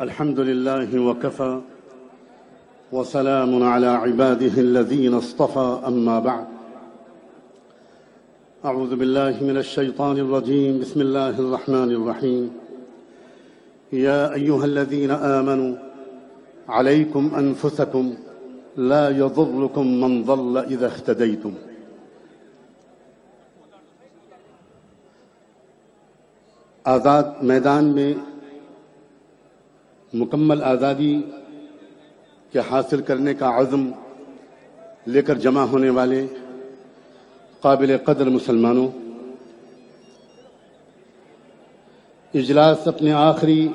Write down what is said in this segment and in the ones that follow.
الحمد لله وكفى وسلام على عباده الذين اصطفى أما بعد. أعوذ بالله من الشيطان الرجيم. بسم الله الرحمن الرحيم. يا أيها الذين آمنوا عليكم أنفسكم لا يضركم من ضل إذا اهتديتم. آزاد میدان میں مکمل آزادی کے حاصل کرنے کا عزم لے کر جمع ہونے والے قابل قدر مسلمانوں، اجلاس اپنے آخری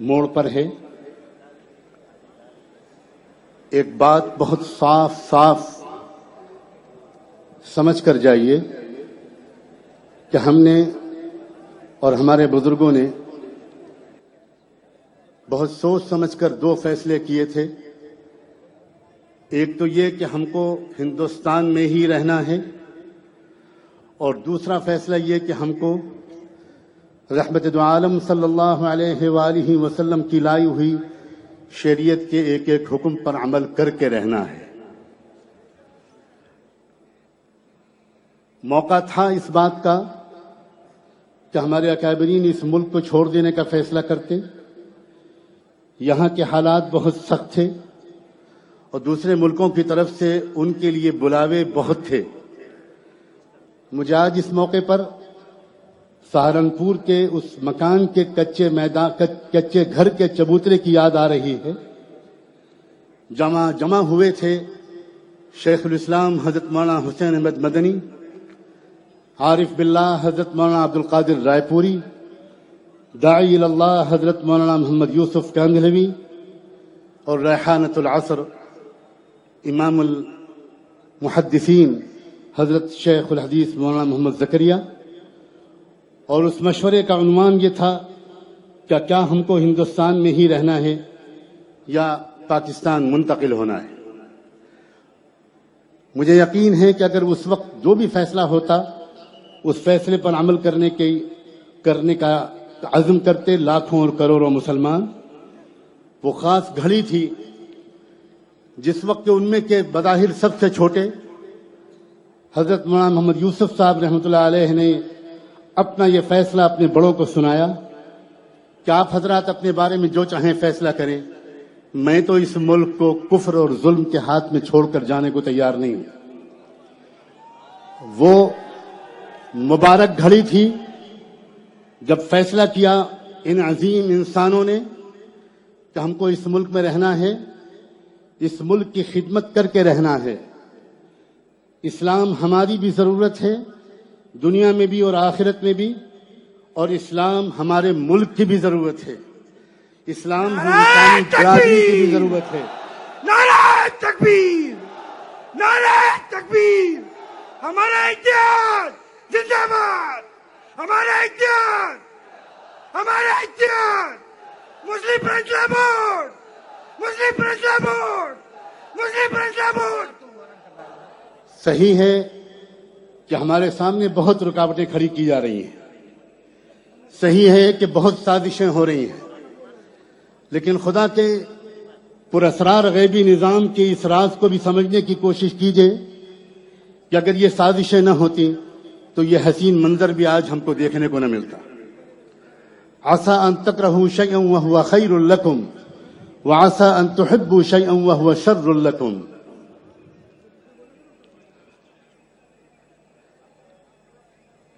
موڑ پر ہے۔ ایک بات بہت صاف صاف سمجھ کر جائیے کہ ہم نے اور ہمارے بزرگوں نے بہت سوچ سمجھ کر دو فیصلے کیے تھے۔ ایک تو یہ کہ ہم کو ہندوستان میں ہی رہنا ہے، اور دوسرا فیصلہ یہ کہ ہم کو رحمت دو عالم صلی اللہ علیہ وآلہ وسلم کی لائی ہوئی شریعت کے ایک ایک حکم پر عمل کر کے رہنا ہے۔ موقع تھا اس بات کا کہ ہمارے اکابرین اس ملک کو چھوڑ دینے کا فیصلہ کرتے۔ یہاں کے حالات بہت سخت تھے اور دوسرے ملکوں کی طرف سے ان کے لیے بلاوے بہت تھے۔ مجھے آج اس موقع پر سہارنپور کے اس مکان کے کچے میدان، کچے گھر کے چبوترے کی یاد آ رہی ہے۔ جمع جمع ہوئے تھے شیخ الاسلام حضرت مولانا حسین احمد مدنی، عارف باللہ حضرت مولانا عبد القادر رائے پوری داعی اللہ حضرت مولانا محمد یوسف کاندھلوی اور ریحانت العصر امام المحدثین حضرت شیخ الحدیث مولانا محمد زکریہ اور اس مشورے کا عنوان یہ تھا کہ کیا ہم کو ہندوستان میں ہی رہنا ہے یا پاکستان منتقل ہونا ہے۔ مجھے یقین ہے کہ اگر اس وقت جو بھی فیصلہ ہوتا، اس فیصلے پر عمل کرنے کے کرنے کا عزم کرتے لاکھوں اور کروڑوں مسلمان وہ خاص گھڑی تھی جس وقت کے ان میں کے بظاہر سب سے چھوٹے حضرت مولانا محمد یوسف صاحب رحمۃ اللہ علیہ نے اپنا یہ فیصلہ اپنے بڑوں کو سنایا کہ آپ حضرات اپنے بارے میں جو چاہیں فیصلہ کریں میں تو اس ملک کو کفر اور ظلم کے ہاتھ میں چھوڑ کر جانے کو تیار نہیں ہوں۔ وہ مبارک گھڑی تھی جب فیصلہ کیا ان عظیم انسانوں نے کہ ہم کو اس ملک میں رہنا ہے اس ملک کی خدمت کر کے رہنا ہے۔ اسلام ہماری بھی ضرورت ہے دنیا میں بھی اور آخرت میں بھی اور اسلام ہمارے ملک کی بھی ضرورت ہے۔ اسلام برادری کی بھی ضرورت ہے۔ نعرہ تکبیر! نعرہ تکبیر! ہمارا اتحاد زندہ باد! ہمارا اتحاد ہمارا اتحاد مسلم فیصلہ بورڈ! مسلم فیصلہ بورڈ! مسلم فیصلہ بورڈ! صحیح ہے کہ ہمارے سامنے بہت رکاوٹیں کھڑی کی جا رہی ہیں۔ صحیح ہے کہ بہت سازشیں ہو رہی ہیں۔ لیکن خدا کے پراسرار غیبی نظام کے اس راز کو بھی سمجھنے کی کوشش کیجیے کہ اگر یہ سازشیں نہ ہوتی تو یہ حسین منظر بھی آج ہم کو دیکھنے کو نہ ملتا۔ آسا ان تکرہو شیئا وہو خیر لکم وعسا ان تحبو شیئا وہو شر لکم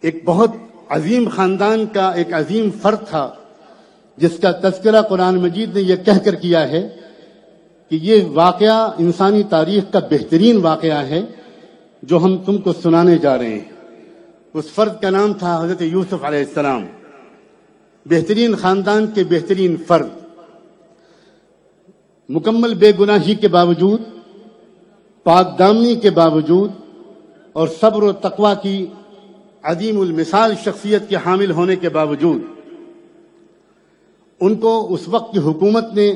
ایک بہت عظیم خاندان کا ایک عظیم فرد تھا، جس کا تذکرہ قرآن مجید نے یہ کہہ کر کیا ہے کہ یہ واقعہ انسانی تاریخ کا بہترین واقعہ ہے جو ہم تم کو سنانے جا رہے ہیں۔ اس فرد کا نام تھا حضرت یوسف علیہ السلام۔ بہترین خاندان کے بہترین فرد۔ مکمل بے گناہی کے باوجود، پاک دامنی کے باوجود، اور صبر و تقوا کی عظیم المثال شخصیت کے حامل ہونے کے باوجود، ان کو اس وقت کی حکومت نے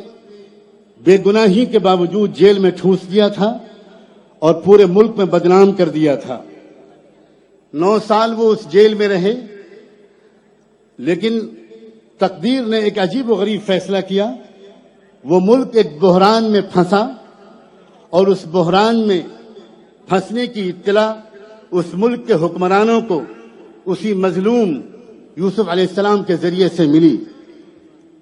بے گناہی کے باوجود جیل میں ٹھوس دیا تھا اور پورے ملک میں بدنام کر دیا تھا۔ نو سال وہ اس جیل میں رہے، لیکن تقدیر نے ایک عجیب و غریب فیصلہ کیا۔ وہ ملک ایک بحران میں پھنسا اور اس بحران میں پھنسنے کی اطلاع اس ملک کے حکمرانوں کو اسی مظلوم یوسف علیہ السلام کے ذریعے سے ملی۔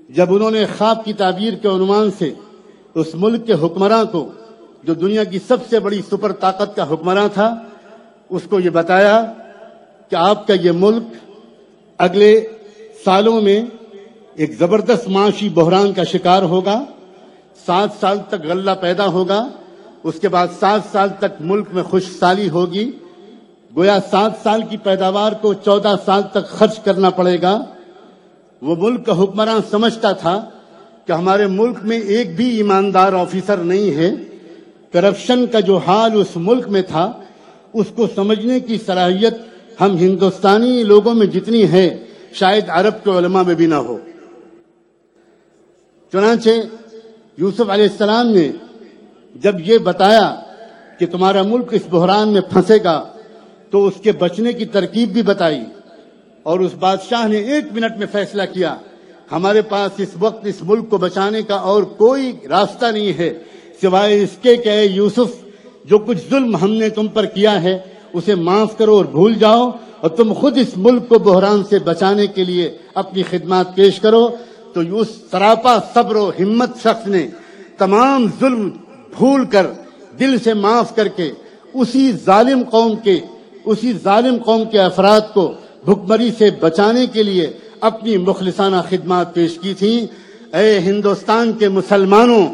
جب انہوں نے خواب کی تعبیر کے عنوان سے اس ملک کے حکمراں کو، جو دنیا کی سب سے بڑی سپر طاقت کا حکمراں تھا، اس کو یہ بتایا کہ آپ کا یہ ملک اگلے سالوں میں ایک زبردست معاشی بحران کا شکار ہوگا، سات سال تک غلہ پیدا ہوگا، اس کے بعد سات سال تک ملک میں خوش سالی ہوگی۔ گویا سات سال کی پیداوار کو چودہ سال تک خرچ کرنا پڑے گا۔ وہ ملک کا حکمراں سمجھتا تھا کہ ہمارے ملک میں ایک بھی ایماندار آفیسر نہیں ہے۔ کرپشن کا جو حال اس ملک میں تھا، اس کو سمجھنے کی صلاحیت ہم ہندوستانی لوگوں میں جتنی ہے شاید عرب کے علماء میں بھی نہ ہو۔ چنانچہ یوسف علیہ السلام نے جب یہ بتایا کہ تمہارا ملک اس بحران میں پھنسے گا، تو اس کے بچنے کی ترکیب بھی بتائی اور اس بادشاہ نے ایک منٹ میں فیصلہ کیا، ہمارے پاس اس وقت اس ملک کو بچانے کا اور کوئی راستہ نہیں ہے، سوائے اس کے کہ یوسف، جو کچھ ظلم ہم نے تم پر کیا ہے اسے معاف کرو اور بھول جاؤ اور تم خود اس ملک کو بحران سے بچانے کے لیے اپنی خدمات پیش کرو، تو اس سراپا صبر و ہمت شخص نے تمام ظلم بھول کر دل سے معاف کر کے اسی ظالم قوم کے، اسی ظالم قوم کے افراد کو بھکمری سے بچانے کے لیے اپنی مخلصانہ خدمات پیش کی تھیں۔ اے ہندوستان کے مسلمانوں،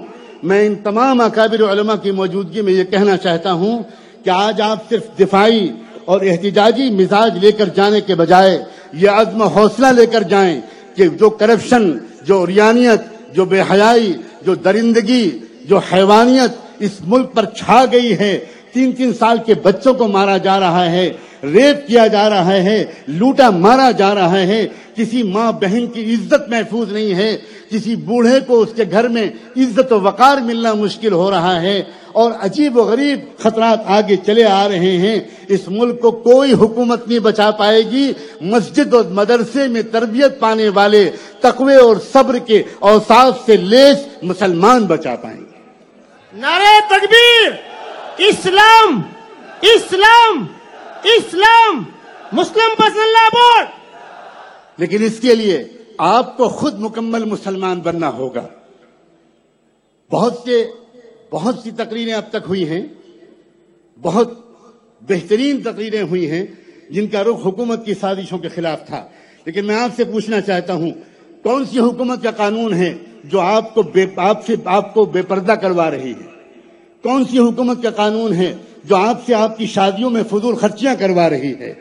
میں ان تمام اکابر علماء کی موجودگی میں یہ کہنا چاہتا ہوں کہ آج آپ صرف دفاعی اور احتجاجی مزاج لے کر جانے کے بجائے یہ عزم حوصلہ لے کر جائیں کہ جو کرپشن، جو اریانیت جو بے حیائی، جو درندگی، جو حیوانیت اس ملک پر چھا گئی ہے، تین تین سال کے بچوں کو مارا جا رہا ہے ریپ کیا جا رہا ہے، لوٹا مارا جا رہا ہے۔ کسی ماں بہن کی عزت محفوظ نہیں ہے۔ کسی بوڑھے کو اس کے گھر میں عزت و وقار ملنا مشکل ہو رہا ہے۔ اور عجیب و غریب خطرات آگے چلے آ رہے ہیں۔ اس ملک کو کوئی حکومت نہیں بچا پائے گی۔ مسجد اور مدرسے میں تربیت پانے والے تقوی اور صبر کے اوساف سے لیس مسلمان بچا پائیں گے۔ نعرہ تکبیر اسلام اسلام۔ اسلام، مسلم پسند اللہ بورڈ۔ لیکن اس کے لیے آپ کو خود مکمل مسلمان بننا ہوگا۔ بہت سے، بہت سی تقریریں اب تک ہوئی ہیں۔ بہت بہترین تقریریں ہوئی ہیں جن کا رخ حکومت کی سازشوں کے خلاف تھا۔ لیکن میں آپ سے پوچھنا چاہتا ہوں، کون سی حکومت کا قانون ہے جو آپ کو بے، آپ سے، آپ کو بے پردہ کروا رہی ہے؟ کون سی حکومت کا قانون ہے جو آپ سے آپ کی شادیوں میں فضول خرچیاں کروا رہی ہے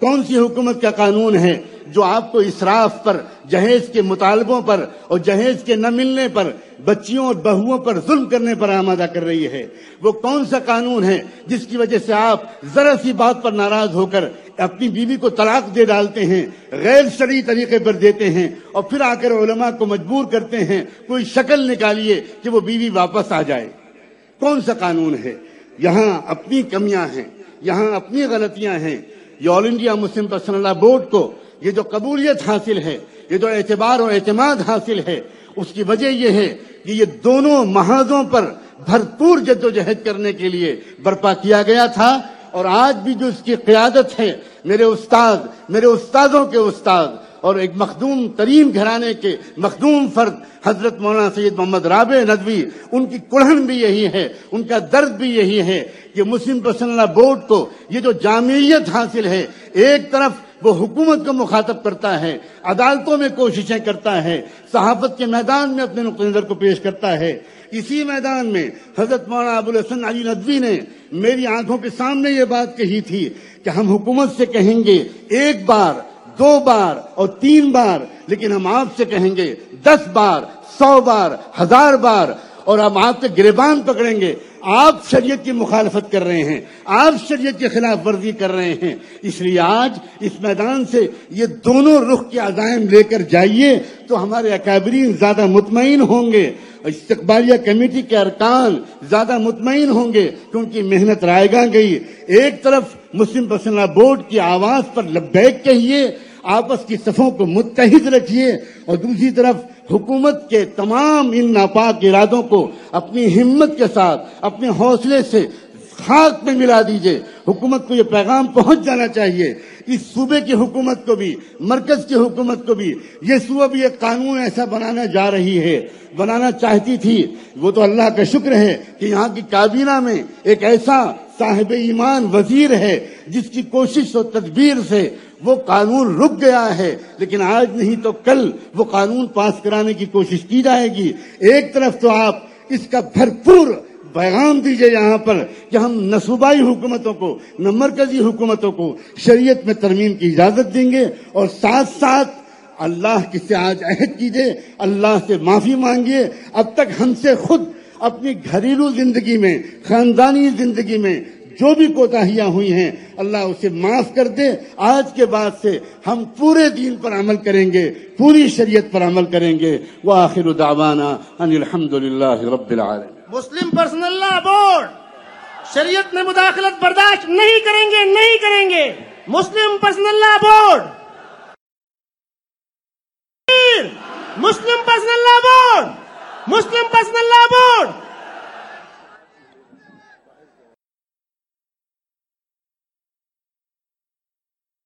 کون سی حکومت کا قانون ہے جو آپ کو اسراف پر، جہیز کے مطالبوں پر اور جہیز کے نہ ملنے پر بچیوں اور بہوؤں پر ظلم کرنے پر آمادہ کر رہی ہے؟ وہ کون سا قانون ہے جس کی وجہ سے آپ ذرا سی بات پر ناراض ہو کر اپنی بیوی کو طلاق دے ڈالتے ہیں، غیر شرعی طریقے پر دیتے ہیں اور پھر آ کر علماء کو مجبور کرتے ہیں، کوئی شکل نکالیے کہ وہ بیوی واپس آ جائے؟ کون سا قانون ہے؟ یہاں اپنی کمیاں ہیں، یہاں اپنی غلطیاں ہیں۔ یہ all India Muslim personal law board کو یہ جو قبولیت حاصل ہے، یہ جو اعتبار و اعتماد حاصل ہے، اس کی وجہ یہ ہے کہ یہ دونوں محاذوں پر بھرپور جد و جہد کرنے کے لیے برپا کیا گیا تھا۔ اور آج بھی جو اس کی قیادت ہے، میرے استاد، میرے استادوں کے استاد اور ایک مخدوم ترین گھرانے کے مخدوم فرد حضرت مولانا سید محمد رابع ندوی، ان کی کڑھن بھی یہی ہے، ان کا درد بھی یہی ہے کہ مسلم پسند بورڈ کو یہ جو جامعیت حاصل ہے، ایک طرف وہ حکومت کو مخاطب کرتا ہے، عدالتوں میں کوششیں کرتا ہے، صحافت کے میدان میں اپنے نقطۂ نظر کو پیش کرتا ہے۔ اسی میدان میں حضرت مولانا ابو الحسن علی ندوی نے میری آنکھوں کے سامنے یہ بات کہی تھی کہ ہم حکومت سے کہیں گے، ایک بار دو بار اور تین بار، لیکن ہم آپ سے کہیں گے دس بار، سو بار، ہزار بار، اور ہم آپ کے گریبان پکڑیں گے۔ آپ شریعت کی مخالفت کر رہے ہیں، آپ شریعت کی خلاف ورزی کر رہے ہیں۔ اس لیے آج اس میدان سے یہ دونوں رخ کے عزائم لے کر جائیے تو ہمارے اکابرین زیادہ مطمئن ہوں گے۔ استقبالیہ کمیٹی کے ارکان زیادہ مطمئن ہوں گے کیونکہ محنت رائے گا گئی۔ ایک طرف مسلم پسند بورڈ کی آواز پر لبیک کہیے آپس کی صفوں کو متحد رکھیے اور دوسری طرف حکومت کے تمام ان ناپاک ارادوں کو اپنی ہمت کے ساتھ، اپنے حوصلے سے خاک میں ملا دیجیے۔ حکومت کو یہ پیغام پہنچ جانا چاہیے۔ اس صوبے کی حکومت کو بھی، مرکز کی حکومت کو بھی، یہ صوبہ بھی ایک قانون ایسا بنانا جا رہی ہے۔ بنانا چاہتی تھی۔ وہ تو اللہ کا شکر ہے کہ یہاں کی کابینہ میں ایک ایسا صاحب ایمان وزیر ہے جس کی کوشش و تدبیر سے وہ قانون رک گیا ہے، لیکن آج نہیں تو کل وہ قانون پاس کرانے کی کوشش کی جائے گی۔ ایک طرف تو آپ اس کا بھرپور پیغام دیجیے یہاں پر کہ ہم نہ صوبائی حکومتوں کو، نہ مرکزی حکومتوں کو شریعت میں ترمیم کی اجازت دیں گے اور ساتھ ساتھ اللہ کی سے آج عہد کیجیے، اللہ سے معافی مانگیے۔ اب تک ہم سے خود اپنی گھریلو زندگی میں، خاندانی زندگی میں جو بھی کوتاہیاں ہوئی ہیں، اللہ اسے معاف کر دے۔ آج کے بعد سے ہم پورے دین پر عمل کریں گے، پوری شریعت پر عمل کریں گے۔ وآخر دعوانا ان الحمد رب العالمین۔ مسلم پرسنل لا بورڈ، شریعت میں مداخلت برداشت نہیں کریں گے، نہیں کریں گے۔ Muslim personal law board. Muslim personal law board. Muslim personal law board.